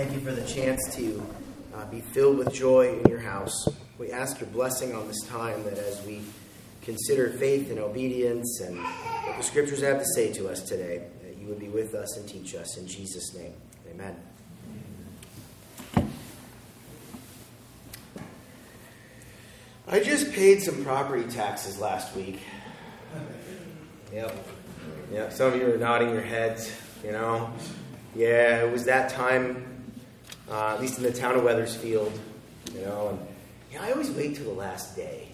Thank you for the chance to uh, be filled with joy in your house. We ask your blessing on this time that as we consider faith and obedience and what the scriptures have to say to us today, that you would be with us and teach us. In Jesus' name, amen. I just paid some property taxes last week. Yep. Yep. Some of you are nodding your heads, you know. Yeah, it was that time, uh, at least in the town of Wethersfield, you know. And yeah, I always wait till the last day.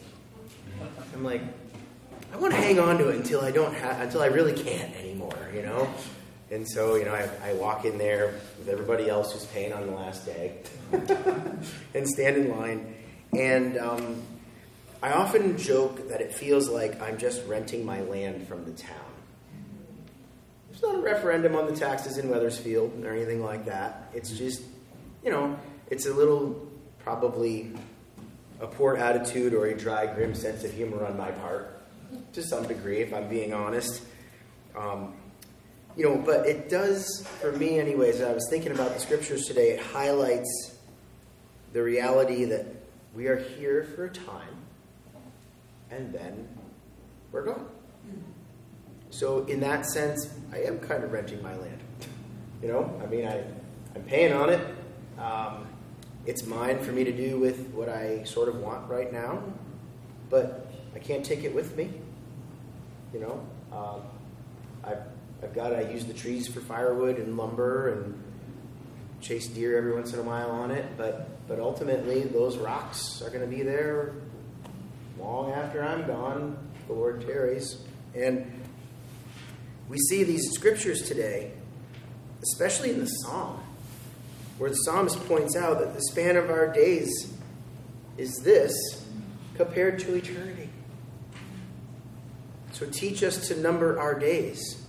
I'm like, I want to hang on to it until I don't have, until I really can't anymore, you know. And so, you know, I, I walk in there with everybody else who's paying on the last day, and stand in line. And um, I often joke that it feels like I'm just renting my land from the town. There's not a referendum on the taxes in Wethersfield or anything like that. It's just, you know, it's a little probably a poor attitude or a dry, grim sense of humor on my part, to some degree, if I'm being honest. Um, you know, but it does, for me, anyways, I was thinking about the scriptures today, it highlights the reality that we are here for a time and then we're gone. So, in that sense, I am kind of renting my land. You know, I mean, I, I'm paying on it. Um, it's mine for me to do with what I sort of want right now, but I can't take it with me. You know, um, I've, I've got to use the trees for firewood and lumber and chase deer every once in a while on it, but, but ultimately, those rocks are going to be there long after I'm gone, the Lord tarries. And we see these scriptures today, especially in the Psalm, where the psalmist points out that the span of our days is this compared to eternity. So teach us to number our days.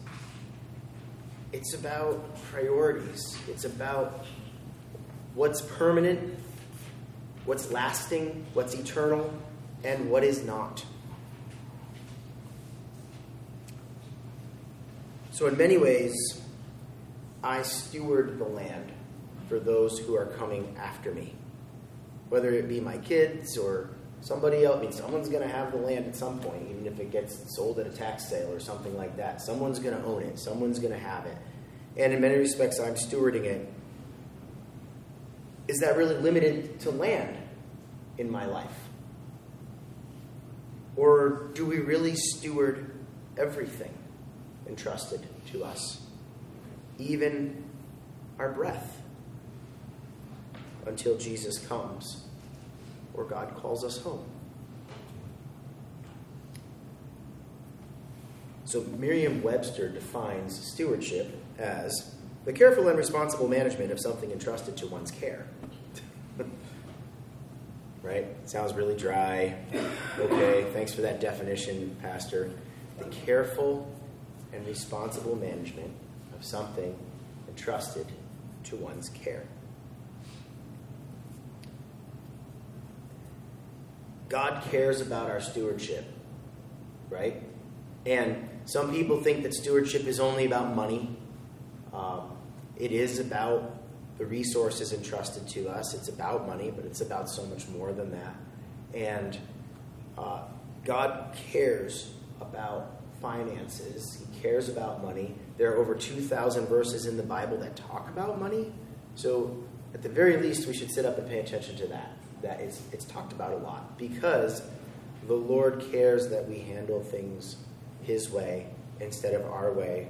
It's about priorities, it's about what's permanent, what's lasting, what's eternal, and what is not. So, in many ways, I steward the land for those who are coming after me, whether it be my kids or somebody else. I mean, someone's going to have the land at some point, even if it gets sold at a tax sale or something like that. Someone's going to own it, someone's going to have it. And in many respects, I'm stewarding it. Is that really limited to land in my life? Or do we really steward everything entrusted to us, even our breath, until Jesus comes or God calls us home? So, Merriam Webster defines stewardship as the careful and responsible management of something entrusted to one's care right? Sounds really dry. Okay, thanks for that definition, Pastor. The careful and responsible management of something entrusted to one's care. God cares about our stewardship, right? And some people think that stewardship is only about money. Um, it is about the resources entrusted to us. It's about money, but it's about so much more than that. And uh, God cares about finances, He cares about money. There are over 2,000 verses in the Bible that talk about money. So, at the very least, we should sit up and pay attention to that. That it's, it's talked about a lot because the Lord cares that we handle things His way instead of our way,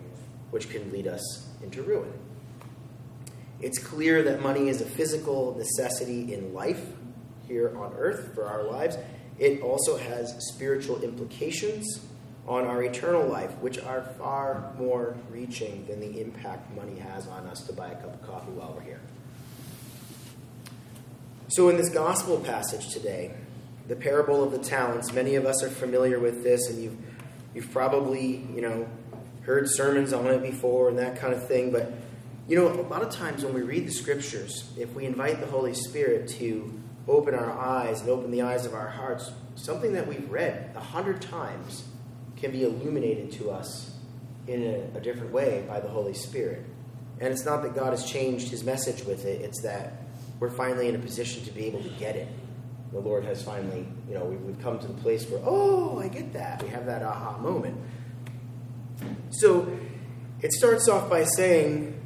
which can lead us into ruin. It's clear that money is a physical necessity in life here on earth for our lives. It also has spiritual implications on our eternal life, which are far more reaching than the impact money has on us to buy a cup of coffee while we're here. So, in this gospel passage today, the parable of the talents, many of us are familiar with this, and you've, you've probably, you know, heard sermons on it before and that kind of thing, but you know, a lot of times when we read the scriptures, if we invite the Holy Spirit to open our eyes and open the eyes of our hearts, something that we've read a hundred times can be illuminated to us in a, a, different way by the Holy Spirit. And it's not that God has changed his message with it, it's that we're finally in a position to be able to get it. The Lord has finally, you know, we've come to the place where, oh, I get that. We have that aha moment. So it starts off by saying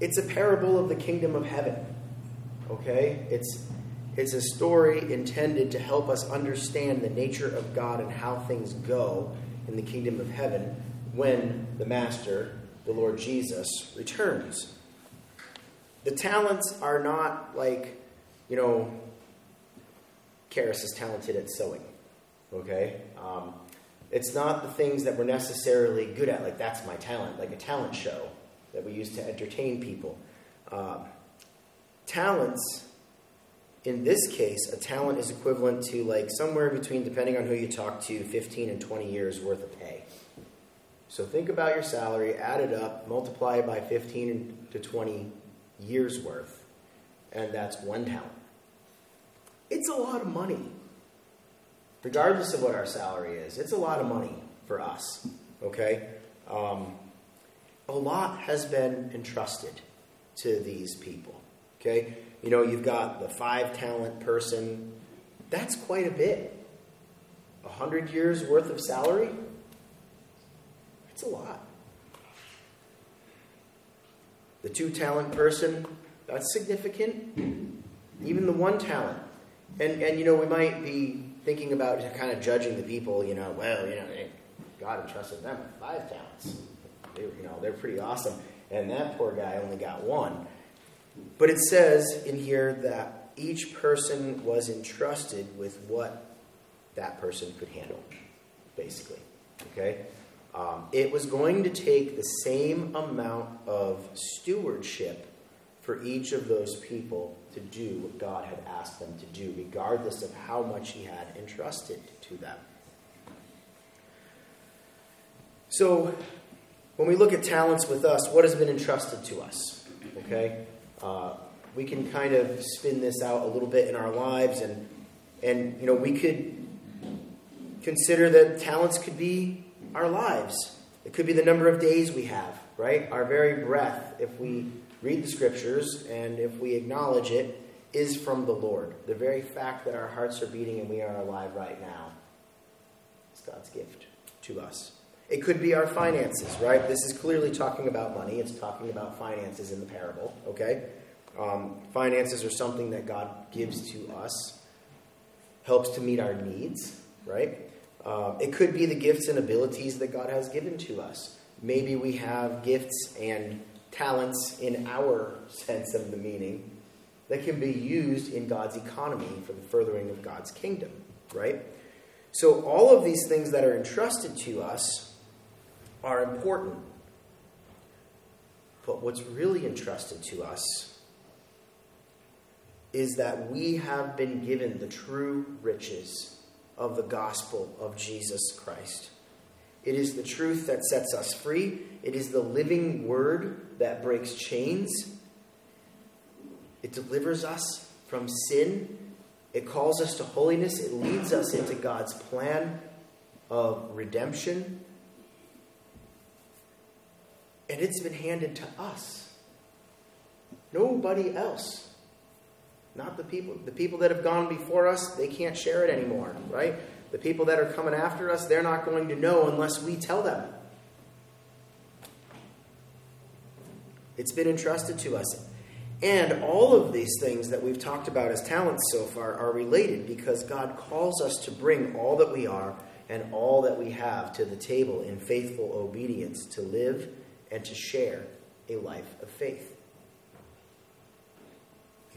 it's a parable of the kingdom of heaven. Okay? It's it's a story intended to help us understand the nature of God and how things go in the kingdom of heaven when the master, the Lord Jesus, returns. The talents are not like, you know, Karis is talented at sewing. Okay? Um, it's not the things that we're necessarily good at, like that's my talent, like a talent show that we use to entertain people. Um, talents, in this case, a talent is equivalent to like somewhere between, depending on who you talk to, 15 and 20 years worth of pay. So think about your salary, add it up, multiply it by 15 to 20 years worth, and that's one talent. It's a lot of money regardless of what our salary is. It's a lot of money for us, okay? Um, a lot has been entrusted to these people, okay? You know, you've got the five talent person, that's quite a bit. A hundred years worth of salary? It's a lot. The two talent person, that's significant. Even the one talent. And, and you know, we might be thinking about kind of judging the people, you know, well, you know, God entrusted them with five talents. They, you know, they're pretty awesome. And that poor guy only got one. But it says in here that each person was entrusted with what that person could handle, basically. Okay? Um, it was going to take the same amount of stewardship for each of those people to do what God had asked them to do, regardless of how much He had entrusted to them. So, when we look at talents with us, what has been entrusted to us? Okay? Uh, we can kind of spin this out a little bit in our lives, and, and you know, we could consider that talents could be our lives. It could be the number of days we have, right? Our very breath, if we read the scriptures, and if we acknowledge it, is from the Lord. The very fact that our hearts are beating and we are alive right now is God's gift to us. It could be our finances, right? This is clearly talking about money. It's talking about finances in the parable, okay? Um, finances are something that God gives to us, helps to meet our needs, right? Uh, it could be the gifts and abilities that God has given to us. Maybe we have gifts and talents in our sense of the meaning that can be used in God's economy for the furthering of God's kingdom, right? So, all of these things that are entrusted to us are important. But what's really entrusted to us is that we have been given the true riches of the gospel of Jesus Christ. It is the truth that sets us free. It is the living word that breaks chains. It delivers us from sin. It calls us to holiness. It leads us into God's plan of redemption. And it's been handed to us. Nobody else. Not the people. The people that have gone before us, they can't share it anymore, right? The people that are coming after us, they're not going to know unless we tell them. It's been entrusted to us. And all of these things that we've talked about as talents so far are related because God calls us to bring all that we are and all that we have to the table in faithful obedience to live and to share a life of faith.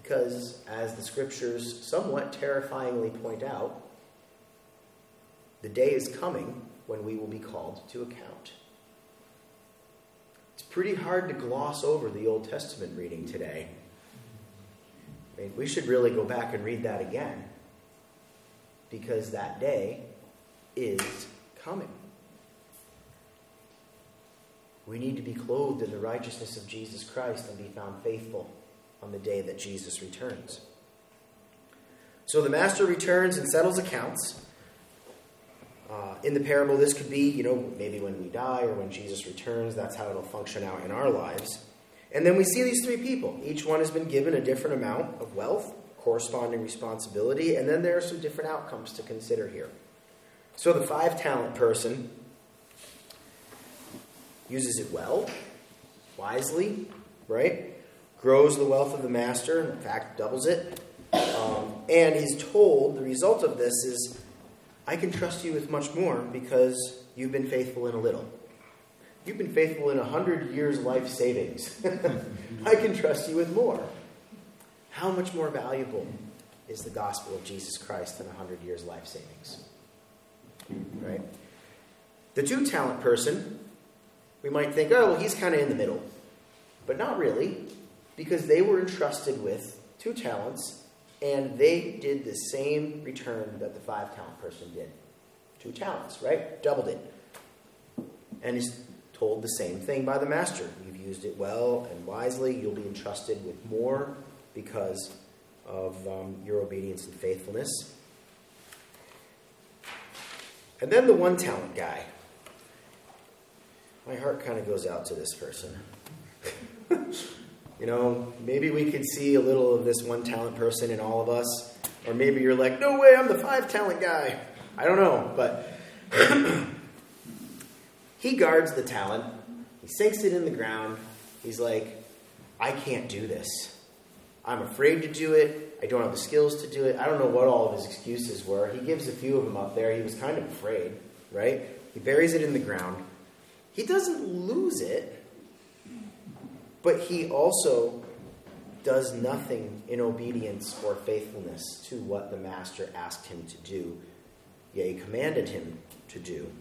Because, as the scriptures somewhat terrifyingly point out, the day is coming when we will be called to account. It's pretty hard to gloss over the Old Testament reading today. I mean, we should really go back and read that again because that day is coming. We need to be clothed in the righteousness of Jesus Christ and be found faithful on the day that Jesus returns. So the master returns and settles accounts. Uh, in the parable, this could be, you know, maybe when we die or when Jesus returns. That's how it'll function out in our lives. And then we see these three people. Each one has been given a different amount of wealth, corresponding responsibility, and then there are some different outcomes to consider here. So the five talent person uses it well, wisely, right? Grows the wealth of the master, in fact, doubles it. Um, and he's told the result of this is, I can trust you with much more because you've been faithful in a little. You've been faithful in a hundred years life savings. I can trust you with more. How much more valuable is the gospel of Jesus Christ than a hundred years life savings? Right? The two talent person, we might think, oh, well, he's kind of in the middle. But not really, because they were entrusted with two talents and they did the same return that the five talent person did. Two talents, right? Doubled it. And is told the same thing by the master. You've used it well and wisely. You'll be entrusted with more because of um, your obedience and faithfulness. And then the one talent guy. My heart kind of goes out to this person. you know, maybe we could see a little of this one talent person in all of us. Or maybe you're like, no way, I'm the five talent guy. I don't know, but he guards the talent. He sinks it in the ground. He's like, I can't do this. I'm afraid to do it. I don't have the skills to do it. I don't know what all of his excuses were. He gives a few of them up there. He was kind of afraid, right? He buries it in the ground. He doesn't lose it, but he also does nothing in obedience or faithfulness to what the master asked him to do, yea, commanded him to do.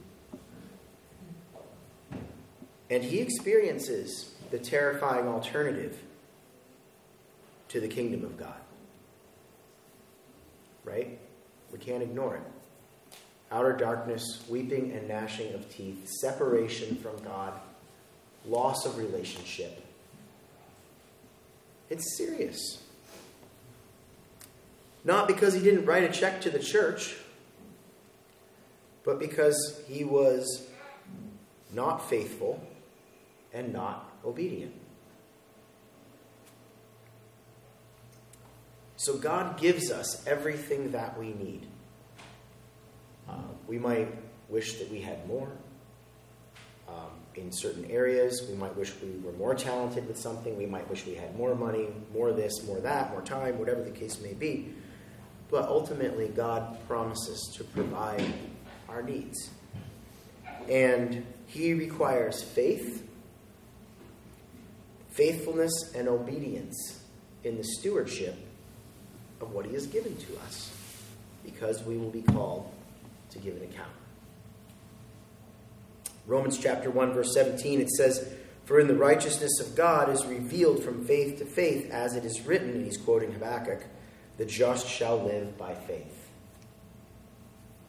And he experiences the terrifying alternative to the kingdom of God. Right? We can't ignore it. Outer darkness, weeping and gnashing of teeth, separation from God, loss of relationship. It's serious. Not because he didn't write a check to the church, but because he was not faithful and not obedient. So God gives us everything that we need. Uh, we might wish that we had more. Um, in certain areas, we might wish we were more talented with something. We might wish we had more money, more this, more that, more time, whatever the case may be. But ultimately, God promises to provide our needs. And He requires faith faithfulness and obedience in the stewardship of what He has given to us, because we will be called to give an account. Romans chapter 1, verse 17, it says, For in the righteousness of God is revealed from faith to faith, as it is written, and he's quoting Habakkuk, the just shall live by faith.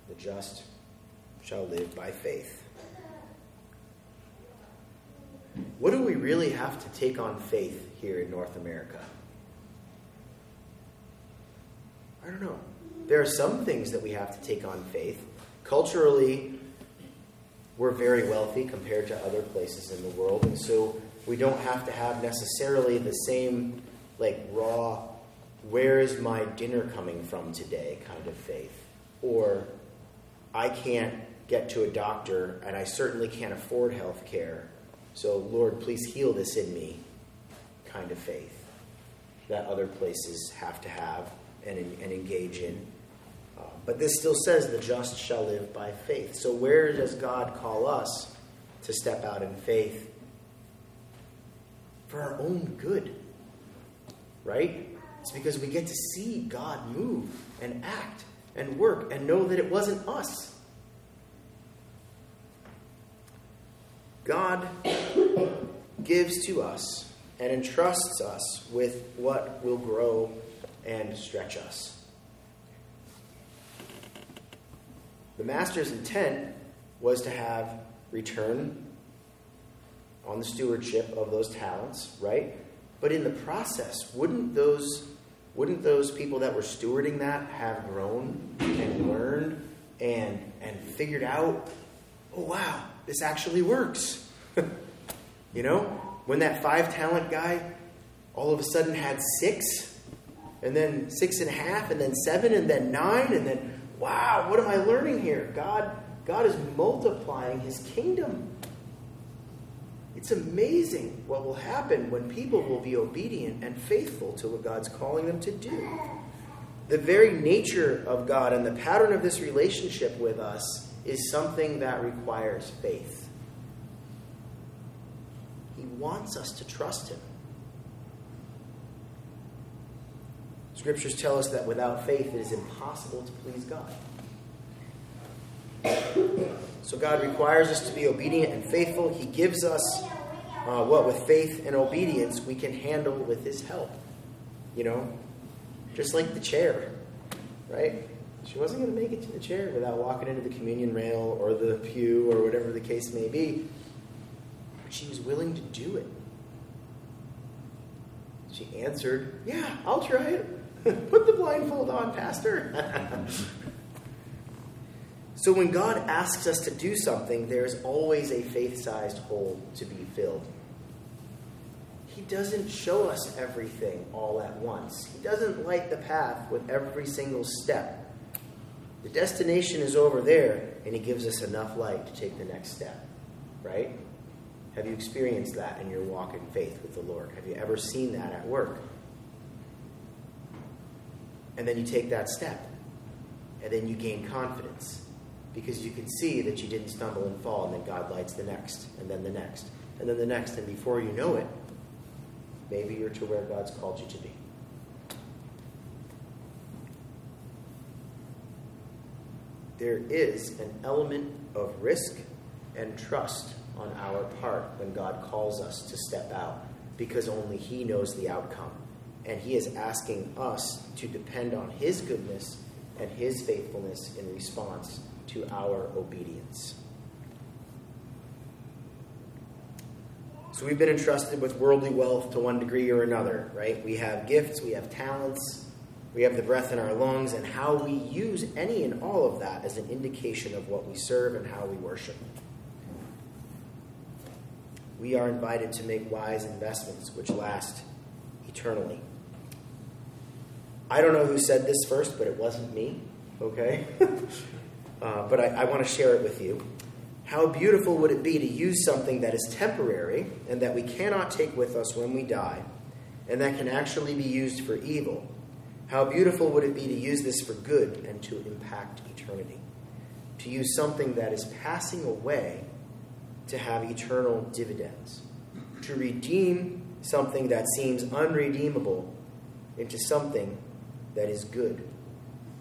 The just shall live by faith. What do we really have to take on faith here in North America? I don't know. There are some things that we have to take on faith. Culturally, we're very wealthy compared to other places in the world, and so we don't have to have necessarily the same, like, raw, where is my dinner coming from today kind of faith. Or, I can't get to a doctor, and I certainly can't afford health care so, Lord, please heal this in me kind of faith that other places have to have and, and engage in. But this still says the just shall live by faith. So, where does God call us to step out in faith? For our own good, right? It's because we get to see God move and act and work and know that it wasn't us. God gives to us and entrusts us with what will grow and stretch us. The master's intent was to have return on the stewardship of those talents, right? But in the process, wouldn't those wouldn't those people that were stewarding that have grown and learned and and figured out, oh wow, this actually works. you know? When that five talent guy all of a sudden had six, and then six and a half, and then seven, and then nine, and then, wow, what am I learning here? God, God is multiplying his kingdom. It's amazing what will happen when people will be obedient and faithful to what God's calling them to do. The very nature of God and the pattern of this relationship with us is something that requires faith. He wants us to trust Him. Scriptures tell us that without faith it is impossible to please God. So God requires us to be obedient and faithful. He gives us uh, what, with faith and obedience, we can handle with His help. You know, just like the chair, right? She wasn't going to make it to the chair without walking into the communion rail or the pew or whatever the case may be. But she was willing to do it. She answered, Yeah, I'll try it. Put the blindfold on, Pastor. so when God asks us to do something, there's always a faith sized hole to be filled. He doesn't show us everything all at once. He doesn't light the path with every single step. The destination is over there, and He gives us enough light to take the next step. Right? Have you experienced that in your walk in faith with the Lord? Have you ever seen that at work? And then you take that step, and then you gain confidence because you can see that you didn't stumble and fall, and then God lights the next, and then the next, and then the next, and before you know it, maybe you're to where God's called you to be. There is an element of risk and trust on our part when God calls us to step out because only He knows the outcome. And He is asking us to depend on His goodness and His faithfulness in response to our obedience. So we've been entrusted with worldly wealth to one degree or another, right? We have gifts, we have talents, we have the breath in our lungs, and how we use any and all of that as an indication of what we serve and how we worship. We are invited to make wise investments which last eternally. I don't know who said this first, but it wasn't me, okay? uh, but I, I want to share it with you. How beautiful would it be to use something that is temporary and that we cannot take with us when we die, and that can actually be used for evil? How beautiful would it be to use this for good and to impact eternity? To use something that is passing away to have eternal dividends. To redeem something that seems unredeemable into something that is good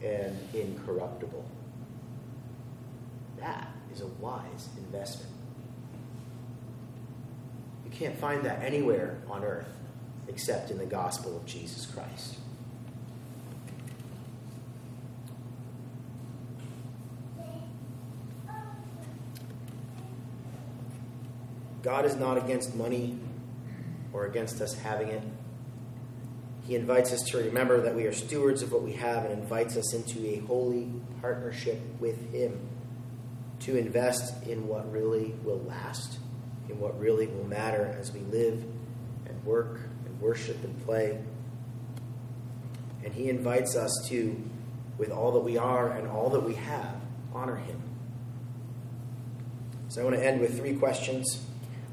and incorruptible. That is a wise investment. You can't find that anywhere on earth except in the gospel of Jesus Christ. God is not against money or against us having it. He invites us to remember that we are stewards of what we have and invites us into a holy partnership with Him to invest in what really will last, in what really will matter as we live and work and worship and play. And He invites us to, with all that we are and all that we have, honor Him. So I want to end with three questions.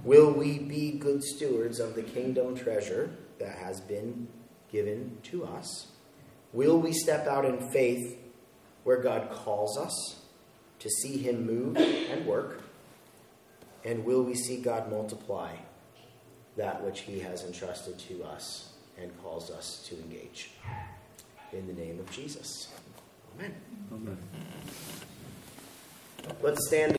Will we be good stewards of the kingdom treasure that has been given to us? Will we step out in faith where God calls us to see Him move and work? And will we see God multiply that which He has entrusted to us and calls us to engage? In the name of Jesus. Amen. Amen. Let's stand.